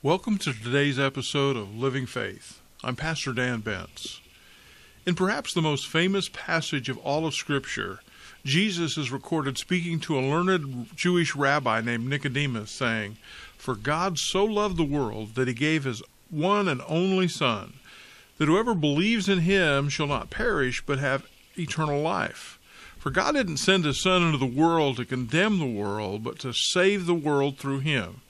Welcome to today's episode of Living Faith. I'm Pastor Dan Bentz. In perhaps the most famous passage of all of Scripture, Jesus is recorded speaking to a learned Jewish rabbi named Nicodemus, saying, For God so loved the world that he gave his one and only Son, that whoever believes in him shall not perish but have eternal life. For God didn't send his Son into the world to condemn the world, but to save the world through him.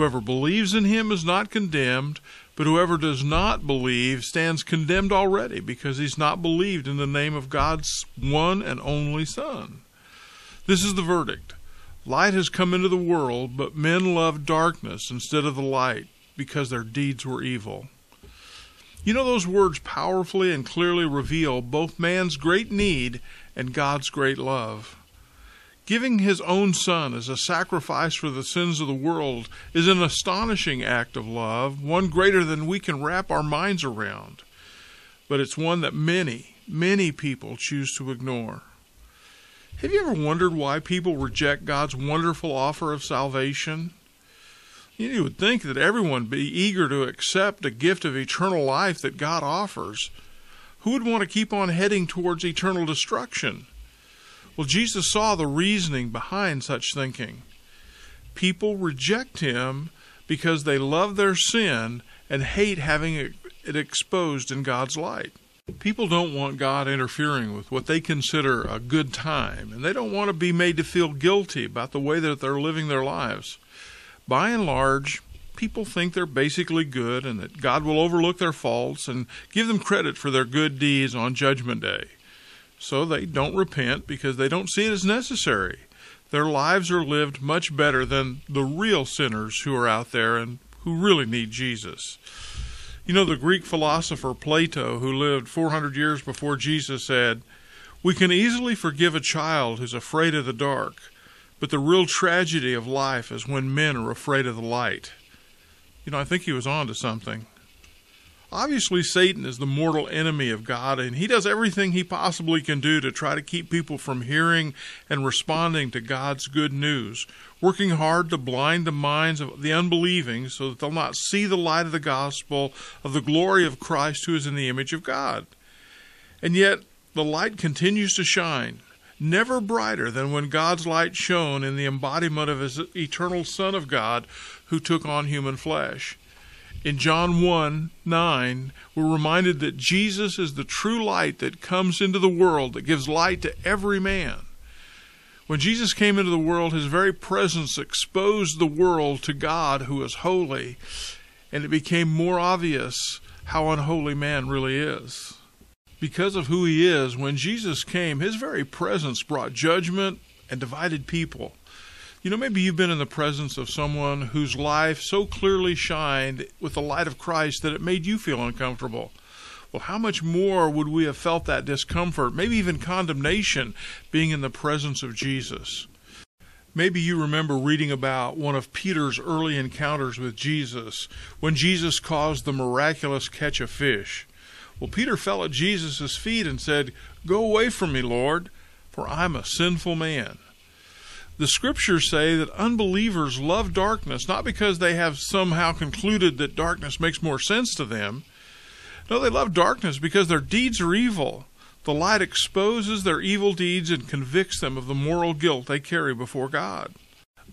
Whoever believes in him is not condemned, but whoever does not believe stands condemned already because he's not believed in the name of God's one and only Son. This is the verdict. Light has come into the world, but men love darkness instead of the light because their deeds were evil. You know, those words powerfully and clearly reveal both man's great need and God's great love. Giving his own son as a sacrifice for the sins of the world is an astonishing act of love, one greater than we can wrap our minds around. But it's one that many, many people choose to ignore. Have you ever wondered why people reject God's wonderful offer of salvation? You would think that everyone would be eager to accept a gift of eternal life that God offers. Who would want to keep on heading towards eternal destruction? Well, Jesus saw the reasoning behind such thinking. People reject him because they love their sin and hate having it exposed in God's light. People don't want God interfering with what they consider a good time, and they don't want to be made to feel guilty about the way that they're living their lives. By and large, people think they're basically good and that God will overlook their faults and give them credit for their good deeds on Judgment Day so they don't repent because they don't see it as necessary. Their lives are lived much better than the real sinners who are out there and who really need Jesus. You know, the Greek philosopher Plato, who lived 400 years before Jesus, said, We can easily forgive a child who's afraid of the dark, but the real tragedy of life is when men are afraid of the light. You know, I think he was on to something. Obviously, Satan is the mortal enemy of God, and he does everything he possibly can do to try to keep people from hearing and responding to God's good news, working hard to blind the minds of the unbelieving so that they'll not see the light of the gospel of the glory of Christ who is in the image of God. And yet, the light continues to shine, never brighter than when God's light shone in the embodiment of his eternal Son of God who took on human flesh. In John 1 9, we're reminded that Jesus is the true light that comes into the world, that gives light to every man. When Jesus came into the world, his very presence exposed the world to God who is holy, and it became more obvious how unholy man really is. Because of who he is, when Jesus came, his very presence brought judgment and divided people. You know, maybe you've been in the presence of someone whose life so clearly shined with the light of Christ that it made you feel uncomfortable. Well, how much more would we have felt that discomfort, maybe even condemnation, being in the presence of Jesus? Maybe you remember reading about one of Peter's early encounters with Jesus when Jesus caused the miraculous catch of fish. Well, Peter fell at Jesus' feet and said, Go away from me, Lord, for I'm a sinful man. The scriptures say that unbelievers love darkness not because they have somehow concluded that darkness makes more sense to them. No, they love darkness because their deeds are evil. The light exposes their evil deeds and convicts them of the moral guilt they carry before God.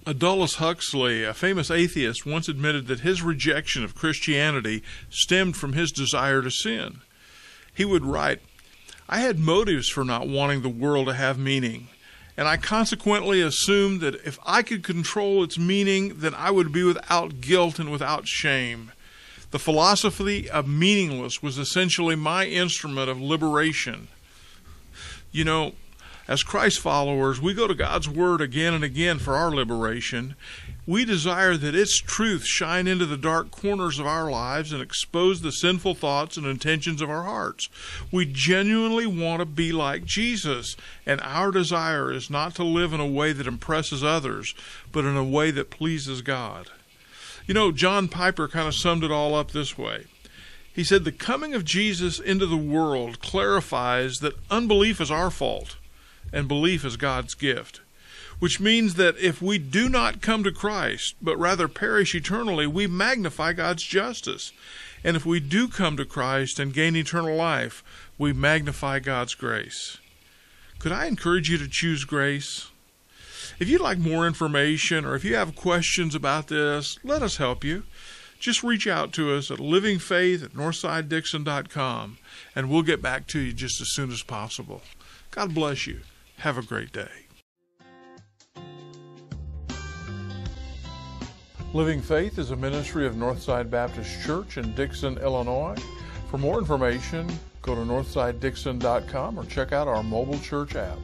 Aldous Huxley, a famous atheist, once admitted that his rejection of Christianity stemmed from his desire to sin. He would write, I had motives for not wanting the world to have meaning and I consequently assumed that if I could control its meaning, then I would be without guilt and without shame. The philosophy of meaningless was essentially my instrument of liberation. You know, as Christ followers, we go to God's Word again and again for our liberation. We desire that its truth shine into the dark corners of our lives and expose the sinful thoughts and intentions of our hearts. We genuinely want to be like Jesus, and our desire is not to live in a way that impresses others, but in a way that pleases God. You know, John Piper kind of summed it all up this way. He said, The coming of Jesus into the world clarifies that unbelief is our fault and belief is God's gift. which means that if we do not come to Christ, but rather perish eternally, we magnify God's justice. And if we do come to Christ and gain eternal life, we magnify God's grace. Could I encourage you to choose grace? If you'd like more information or if you have questions about this, let us help you. Just reach out to us at livingfaith at northsidedixon.com and we'll get back to you just as soon as possible. God bless you. Have a great day. Living Faith is a ministry of Northside Baptist Church in Dixon, Illinois. For more information, go to northsidedixon.com or check out our mobile church app.